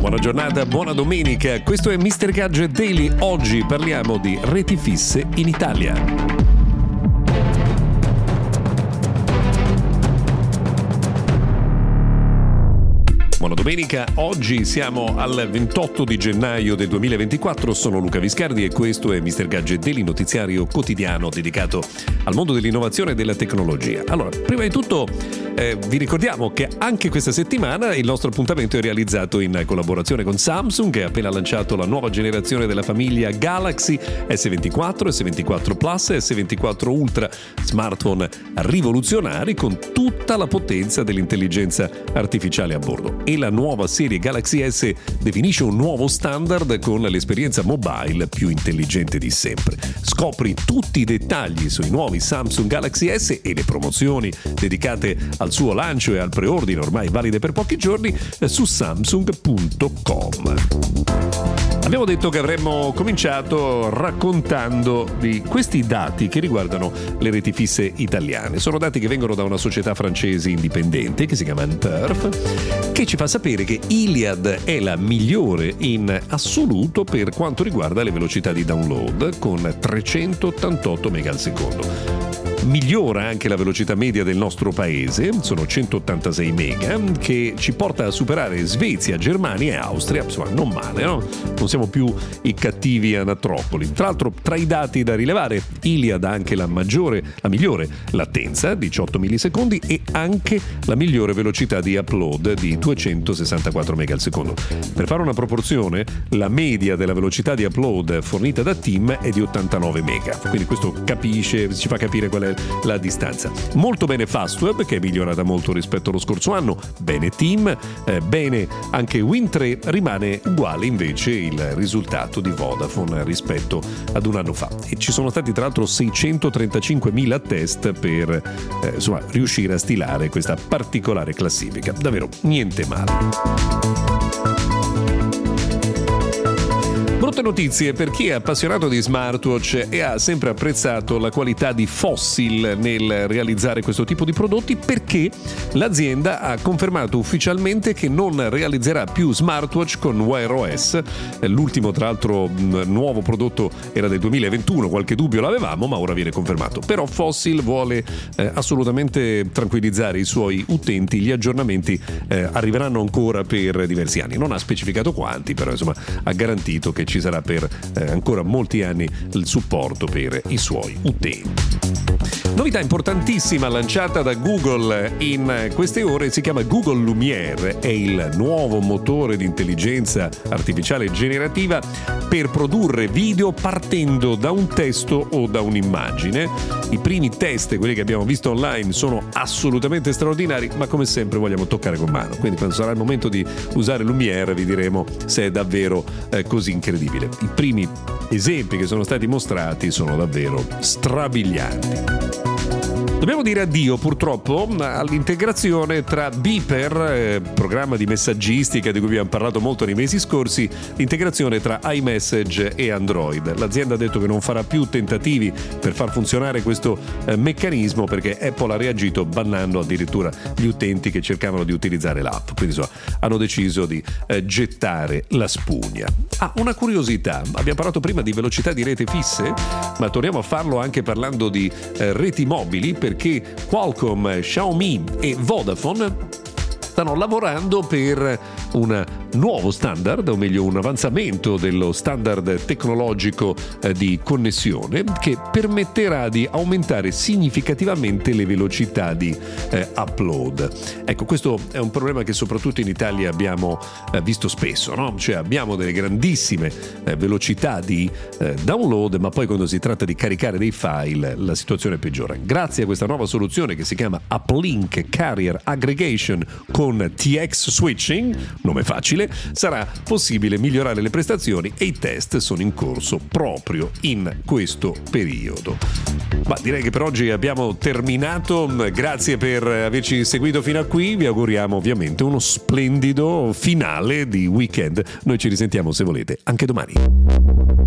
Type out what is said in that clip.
Buona giornata, buona domenica. Questo è Mr. Gadget Daily. Oggi parliamo di reti fisse in Italia. Domenica, oggi siamo al 28 di gennaio del 2024, sono Luca Viscardi e questo è Mr. Gadget Daily, notiziario quotidiano dedicato al mondo dell'innovazione e della tecnologia. Allora, prima di tutto eh, vi ricordiamo che anche questa settimana il nostro appuntamento è realizzato in collaborazione con Samsung che ha appena lanciato la nuova generazione della famiglia Galaxy S24, S24 Plus e S24 Ultra, smartphone rivoluzionari con tutta la potenza dell'intelligenza artificiale a bordo e la nuova serie Galaxy S definisce un nuovo standard con l'esperienza mobile più intelligente di sempre. Scopri tutti i dettagli sui nuovi Samsung Galaxy S e le promozioni dedicate al suo lancio e al preordine ormai valide per pochi giorni su samsung.com. Abbiamo detto che avremmo cominciato raccontando di questi dati che riguardano le reti fisse italiane. Sono dati che vengono da una società francese indipendente che si chiama Anturf, che ci fa sapere che Iliad è la migliore in assoluto per quanto riguarda le velocità di download con 388 MB al secondo migliora anche la velocità media del nostro paese, sono 186 mega, che ci porta a superare Svezia, Germania e Austria, insomma non male, no? Non siamo più i cattivi anatropoli. Tra l'altro tra i dati da rilevare, Iliad ha anche la maggiore, la migliore latenza, 18 millisecondi, e anche la migliore velocità di upload di 264 mega al secondo. Per fare una proporzione, la media della velocità di upload fornita da Team è di 89 mega, quindi questo capisce, ci fa capire qual è la distanza. Molto bene Fastweb che è migliorata molto rispetto allo scorso anno, bene Team, eh, bene anche Win3, rimane uguale invece il risultato di Vodafone rispetto ad un anno fa. E ci sono stati tra l'altro 635.000 test per eh, insomma, riuscire a stilare questa particolare classifica. Davvero niente male. Brutte notizie per chi è appassionato di smartwatch e ha sempre apprezzato la qualità di Fossil nel realizzare questo tipo di prodotti perché l'azienda ha confermato ufficialmente che non realizzerà più smartwatch con Wear OS. L'ultimo tra l'altro nuovo prodotto era del 2021, qualche dubbio l'avevamo ma ora viene confermato. Però Fossil vuole eh, assolutamente tranquillizzare i suoi utenti, gli aggiornamenti eh, arriveranno ancora per diversi anni. Non ha specificato quanti, però insomma ha garantito che ci sarà per eh, ancora molti anni il supporto per i suoi utenti. Novità importantissima lanciata da Google in queste ore si chiama Google Lumiere, è il nuovo motore di intelligenza artificiale generativa per produrre video partendo da un testo o da un'immagine. I primi test, quelli che abbiamo visto online, sono assolutamente straordinari, ma come sempre vogliamo toccare con mano. Quindi quando sarà il momento di usare Lumiere vi diremo se è davvero eh, così incredibile. I primi esempi che sono stati mostrati sono davvero strabilianti. Dobbiamo dire addio purtroppo all'integrazione tra Beeper, eh, programma di messaggistica di cui abbiamo parlato molto nei mesi scorsi, l'integrazione tra iMessage e Android. L'azienda ha detto che non farà più tentativi per far funzionare questo eh, meccanismo perché Apple ha reagito bannando addirittura gli utenti che cercavano di utilizzare l'app. Quindi insomma, hanno deciso di eh, gettare la spugna. Ah, una curiosità, abbiamo parlato prima di velocità di rete fisse, ma torniamo a farlo anche parlando di reti mobili per perché Qualcomm, Xiaomi e Vodafone stanno lavorando per una nuovo standard, o meglio un avanzamento dello standard tecnologico eh, di connessione che permetterà di aumentare significativamente le velocità di eh, upload. Ecco, questo è un problema che soprattutto in Italia abbiamo eh, visto spesso, no? cioè abbiamo delle grandissime velocità di download, ma poi quando si tratta di caricare dei file la situazione peggiora. Grazie a questa nuova soluzione che si chiama Uplink Carrier Aggregation con TX Switching, nome facile, sarà possibile migliorare le prestazioni e i test sono in corso proprio in questo periodo. Ma direi che per oggi abbiamo terminato, grazie per averci seguito fino a qui, vi auguriamo ovviamente uno splendido finale di weekend. Noi ci risentiamo se volete anche domani.